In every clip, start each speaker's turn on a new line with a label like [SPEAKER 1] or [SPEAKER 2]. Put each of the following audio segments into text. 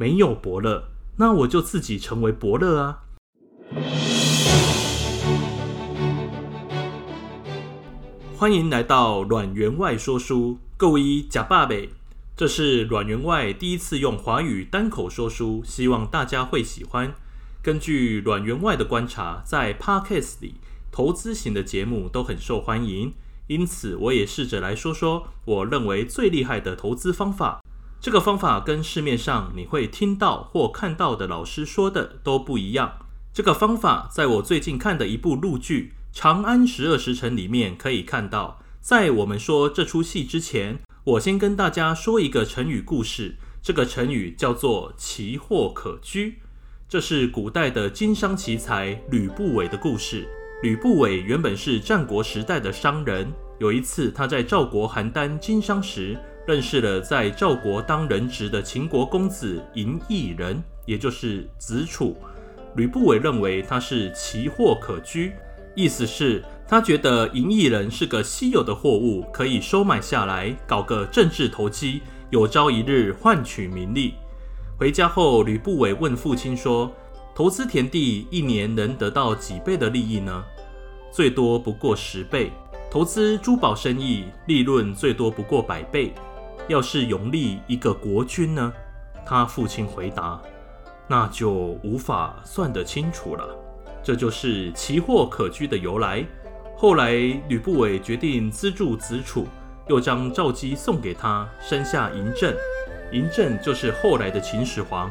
[SPEAKER 1] 没有伯乐，那我就自己成为伯乐啊！欢迎来到阮员外说书，各位假爸呗？这是阮员外第一次用华语单口说书，希望大家会喜欢。根据阮员外的观察，在 Podcast 里，投资型的节目都很受欢迎，因此我也试着来说说我认为最厉害的投资方法。这个方法跟市面上你会听到或看到的老师说的都不一样。这个方法在我最近看的一部陆剧。《长安十二时辰》里面可以看到，在我们说这出戏之前，我先跟大家说一个成语故事。这个成语叫做“奇货可居”，这是古代的经商奇才吕不韦的故事。吕不韦原本是战国时代的商人，有一次他在赵国邯郸经商时，认识了在赵国当人质的秦国公子嬴异人，也就是子楚。吕不韦认为他是奇货可居。意思是，他觉得嬴异人是个稀有的货物，可以收买下来，搞个政治投机，有朝一日换取名利。回家后，吕不韦问父亲说：“投资田地，一年能得到几倍的利益呢？”“最多不过十倍。”“投资珠宝生意，利润最多不过百倍。”“要是永立一个国君呢？”他父亲回答：“那就无法算得清楚了。”这就是奇货可居的由来。后来，吕不韦决定资助子楚，又将赵姬送给他，生下嬴政。嬴政就是后来的秦始皇。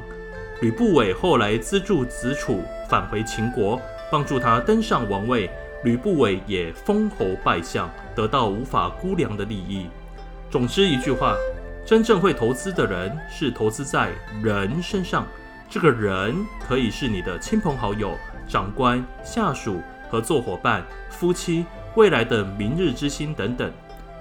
[SPEAKER 1] 吕不韦后来资助子楚返回秦国，帮助他登上王位。吕不韦也封侯拜相，得到无法估量的利益。总之一句话，真正会投资的人是投资在人身上。这个人可以是你的亲朋好友。长官、下属、合作伙伴、夫妻、未来的明日之星等等，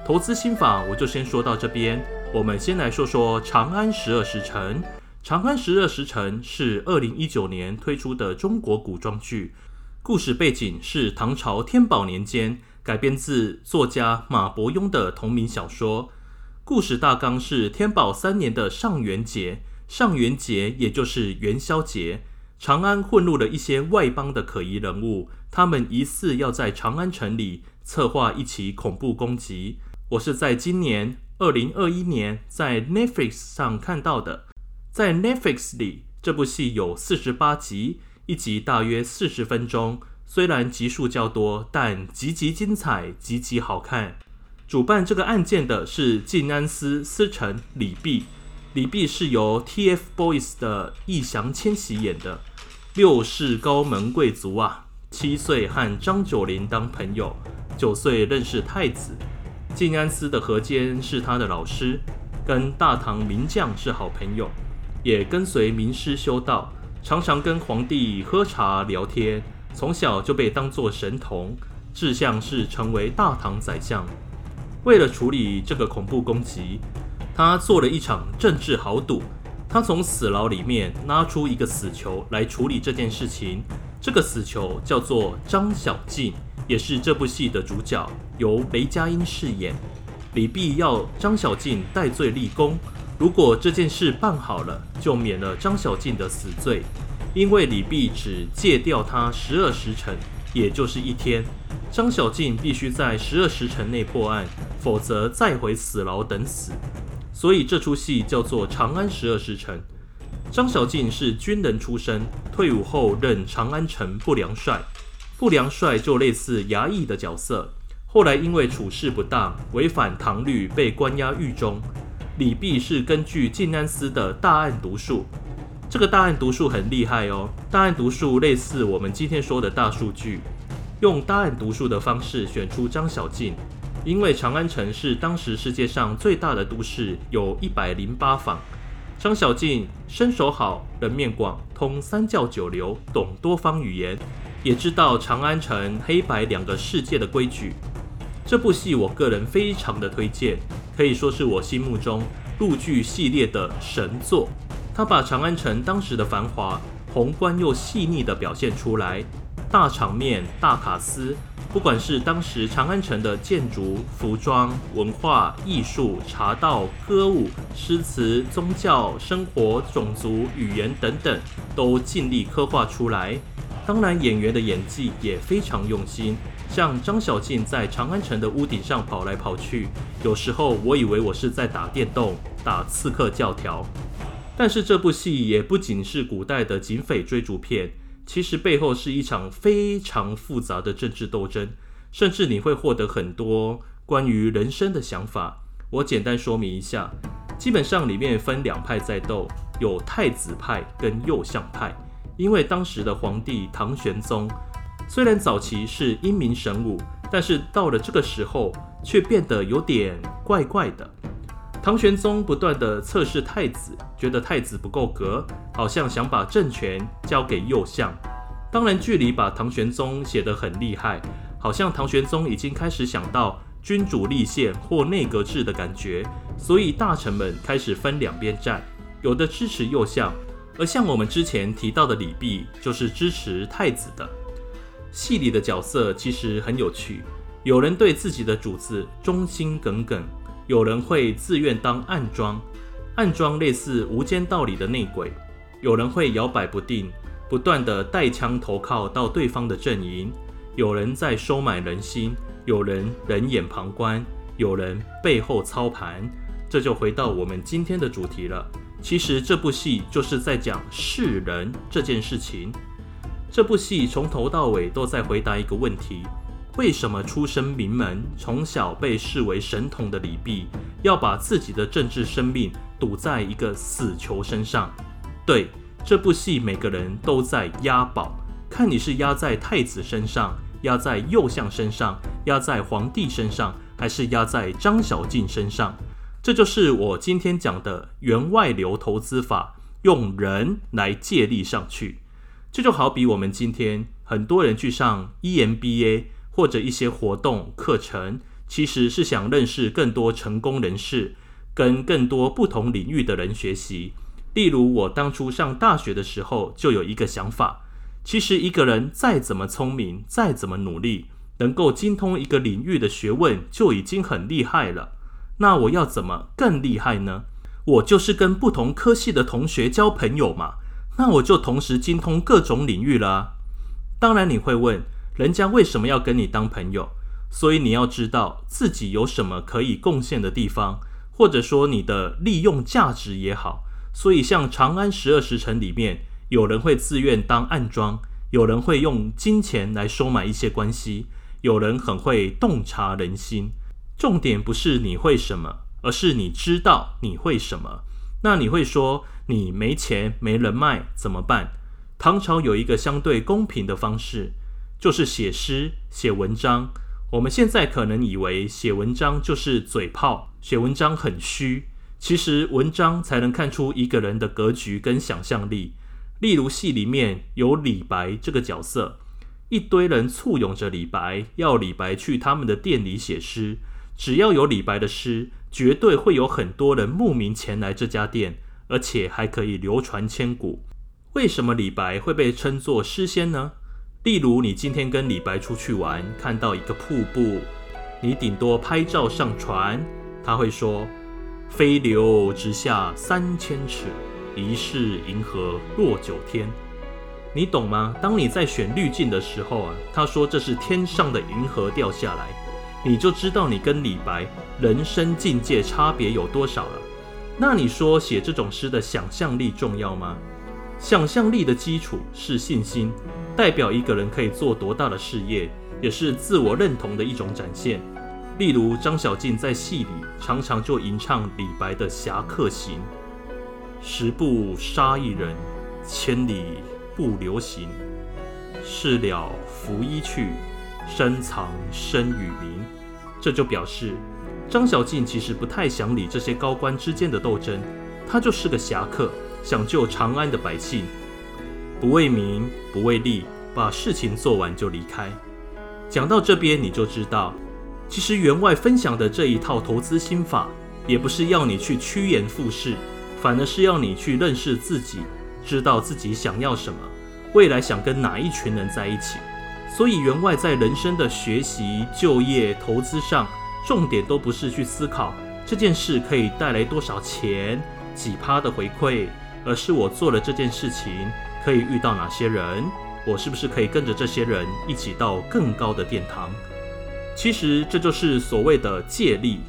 [SPEAKER 1] 投资心法我就先说到这边。我们先来说说《长安十二时辰》。《长安十二时辰》是二零一九年推出的中国古装剧，故事背景是唐朝天宝年间，改编自作家马伯庸的同名小说。故事大纲是天宝三年的上元节，上元节也就是元宵节。长安混入了一些外邦的可疑人物，他们疑似要在长安城里策划一起恐怖攻击。我是在今年二零二一年在 Netflix 上看到的，在 Netflix 里，这部戏有四十八集，一集大约四十分钟，虽然集数较多，但极其精彩，极其好看。主办这个案件的是静安司司丞李泌。李泌是由 TFBOYS 的易烊千玺演的，六世高门贵族啊。七岁和张九龄当朋友，九岁认识太子。静安司的何坚是他的老师，跟大唐名将是好朋友，也跟随名师修道，常常跟皇帝喝茶聊天。从小就被当作神童，志向是成为大唐宰相。为了处理这个恐怖攻击，他做了一场政治豪赌，他从死牢里面拉出一个死囚来处理这件事情。这个死囚叫做张小敬，也是这部戏的主角，由雷佳音饰演。李泌要张小敬戴罪立功，如果这件事办好了，就免了张小敬的死罪。因为李泌只借调他十二时辰，也就是一天，张小敬必须在十二时辰内破案，否则再回死牢等死。所以这出戏叫做《长安十二时辰》。张小敬是军人出身，退伍后任长安城不良帅。不良帅就类似衙役的角色。后来因为处事不当，违反唐律，被关押狱中。李泌是根据静安司的大案读数。这个大案读数很厉害哦。大案读数类似我们今天说的大数据，用大案读数的方式选出张小静。因为长安城是当时世界上最大的都市，有一百零八坊。张小静身手好，人面广，通三教九流，懂多方语言，也知道长安城黑白两个世界的规矩。这部戏我个人非常的推荐，可以说是我心目中陆剧系列的神作。他把长安城当时的繁华、宏观又细腻地表现出来，大场面、大卡司。不管是当时长安城的建筑、服装、文化、艺术、茶道、歌舞、诗词、宗教、生活、种族、语言等等，都尽力刻画出来。当然，演员的演技也非常用心，像张小静在长安城的屋顶上跑来跑去，有时候我以为我是在打电动、打刺客教条。但是这部戏也不仅是古代的警匪追逐片。其实背后是一场非常复杂的政治斗争，甚至你会获得很多关于人生的想法。我简单说明一下，基本上里面分两派在斗，有太子派跟右相派。因为当时的皇帝唐玄宗虽然早期是英明神武，但是到了这个时候却变得有点怪怪的。唐玄宗不断地测试太子，觉得太子不够格，好像想把政权交给右相。当然，剧里把唐玄宗写得很厉害，好像唐玄宗已经开始想到君主立宪或内阁制的感觉，所以大臣们开始分两边站，有的支持右相，而像我们之前提到的李泌就是支持太子的。戏里的角色其实很有趣，有人对自己的主子忠心耿耿。有人会自愿当暗桩，暗桩类似《无间道》里的内鬼；有人会摇摆不定，不断地带枪投靠到对方的阵营；有人在收买人心，有人冷眼旁观，有人背后操盘。这就回到我们今天的主题了。其实这部戏就是在讲是人这件事情。这部戏从头到尾都在回答一个问题。为什么出身名门、从小被视为神童的李泌，要把自己的政治生命赌在一个死囚身上？对，这部戏每个人都在押宝，看你是押在太子身上，押在右相身上，押在皇帝身上，还是押在张小敬身上？这就是我今天讲的员外流投资法，用人来借力上去。这就好比我们今天很多人去上 EMBA。或者一些活动课程，其实是想认识更多成功人士，跟更多不同领域的人学习。例如，我当初上大学的时候，就有一个想法：其实一个人再怎么聪明，再怎么努力，能够精通一个领域的学问，就已经很厉害了。那我要怎么更厉害呢？我就是跟不同科系的同学交朋友嘛。那我就同时精通各种领域了啊。当然，你会问。人家为什么要跟你当朋友？所以你要知道自己有什么可以贡献的地方，或者说你的利用价值也好。所以像《长安十二时辰》里面，有人会自愿当暗桩，有人会用金钱来收买一些关系，有人很会洞察人心。重点不是你会什么，而是你知道你会什么。那你会说你没钱没人脉怎么办？唐朝有一个相对公平的方式。就是写诗、写文章。我们现在可能以为写文章就是嘴炮，写文章很虚。其实文章才能看出一个人的格局跟想象力。例如戏里面有李白这个角色，一堆人簇拥着李白，要李白去他们的店里写诗。只要有李白的诗，绝对会有很多人慕名前来这家店，而且还可以流传千古。为什么李白会被称作诗仙呢？例如，你今天跟李白出去玩，看到一个瀑布，你顶多拍照上传，他会说：“飞流直下三千尺，疑是银河落九天。”你懂吗？当你在选滤镜的时候啊，他说这是天上的银河掉下来，你就知道你跟李白人生境界差别有多少了。那你说写这种诗的想象力重要吗？想象力的基础是信心。代表一个人可以做多大的事业，也是自我认同的一种展现。例如张小敬在戏里常常就吟唱李白的《侠客行》：“十步杀一人，千里不留行。事了拂衣去，深藏身与名。”这就表示张小敬其实不太想理这些高官之间的斗争，他就是个侠客，想救长安的百姓。不为名，不为利，把事情做完就离开。讲到这边，你就知道，其实员外分享的这一套投资心法，也不是要你去趋炎附势，反而是要你去认识自己，知道自己想要什么，未来想跟哪一群人在一起。所以员外在人生的学习、就业、投资上，重点都不是去思考这件事可以带来多少钱、几趴的回馈，而是我做了这件事情可以遇到哪些人，我是不是可以跟着这些人一起到更高的殿堂？其实这就是所谓的借力。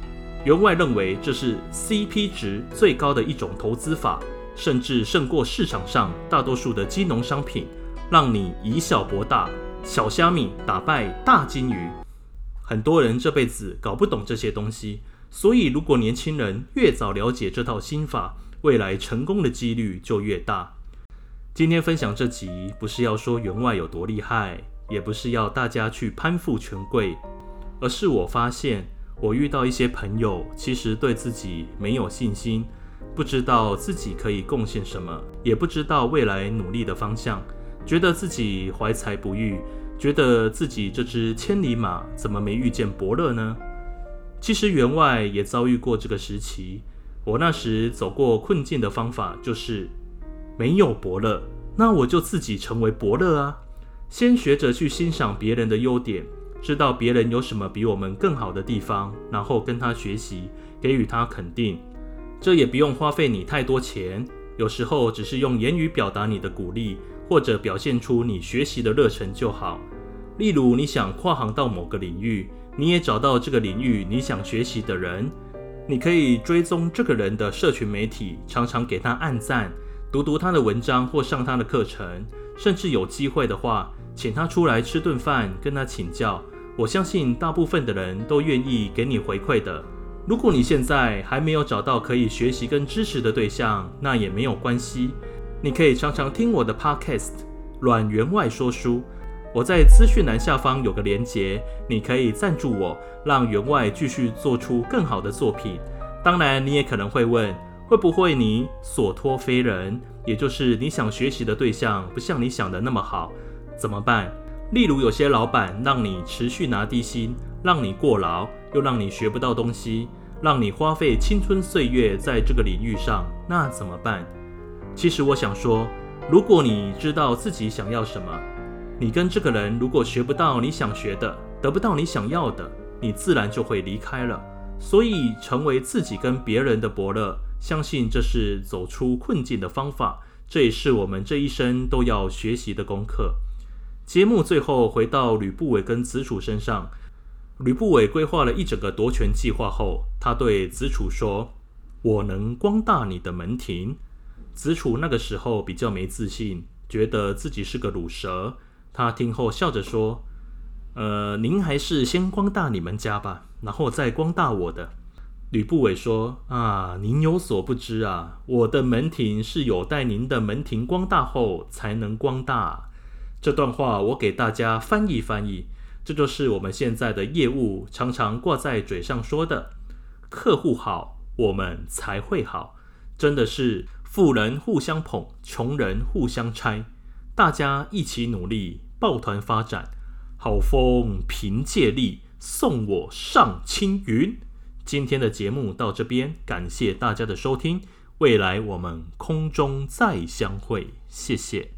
[SPEAKER 1] 员外认为这是 CP 值最高的一种投资法，甚至胜过市场上大多数的金融商品，让你以小博大，小虾米打败大金鱼。很多人这辈子搞不懂这些东西，所以如果年轻人越早了解这套心法，未来成功的几率就越大。今天分享这集，不是要说员外有多厉害，也不是要大家去攀附权贵，而是我发现。我遇到一些朋友，其实对自己没有信心，不知道自己可以贡献什么，也不知道未来努力的方向，觉得自己怀才不遇，觉得自己这只千里马怎么没遇见伯乐呢？其实员外也遭遇过这个时期，我那时走过困境的方法就是没有伯乐，那我就自己成为伯乐啊！先学着去欣赏别人的优点。知道别人有什么比我们更好的地方，然后跟他学习，给予他肯定。这也不用花费你太多钱，有时候只是用言语表达你的鼓励，或者表现出你学习的热忱就好。例如，你想跨行到某个领域，你也找到这个领域你想学习的人，你可以追踪这个人的社群媒体，常常给他按赞，读读他的文章或上他的课程，甚至有机会的话，请他出来吃顿饭，跟他请教。我相信大部分的人都愿意给你回馈的。如果你现在还没有找到可以学习跟支持的对象，那也没有关系。你可以常常听我的 Podcast《阮员外说书》，我在资讯栏下方有个连结，你可以赞助我，让员外继续做出更好的作品。当然，你也可能会问，会不会你所托非人，也就是你想学习的对象不像你想的那么好，怎么办？例如，有些老板让你持续拿低薪，让你过劳，又让你学不到东西，让你花费青春岁月在这个领域上，那怎么办？其实我想说，如果你知道自己想要什么，你跟这个人如果学不到你想学的，得不到你想要的，你自然就会离开了。所以，成为自己跟别人的伯乐，相信这是走出困境的方法，这也是我们这一生都要学习的功课。节目最后回到吕不韦跟子楚身上，吕不韦规划了一整个夺权计划后，他对子楚说：“我能光大你的门庭。”子楚那个时候比较没自信，觉得自己是个卤蛇。他听后笑着说：“呃，您还是先光大你们家吧，然后再光大我的。”吕不韦说：“啊，您有所不知啊，我的门庭是有待您的门庭光大后才能光大。”这段话我给大家翻译翻译，这就是我们现在的业务常常挂在嘴上说的：客户好，我们才会好。真的是富人互相捧，穷人互相拆，大家一起努力，抱团发展。好风凭借力，送我上青云。今天的节目到这边，感谢大家的收听，未来我们空中再相会，谢谢。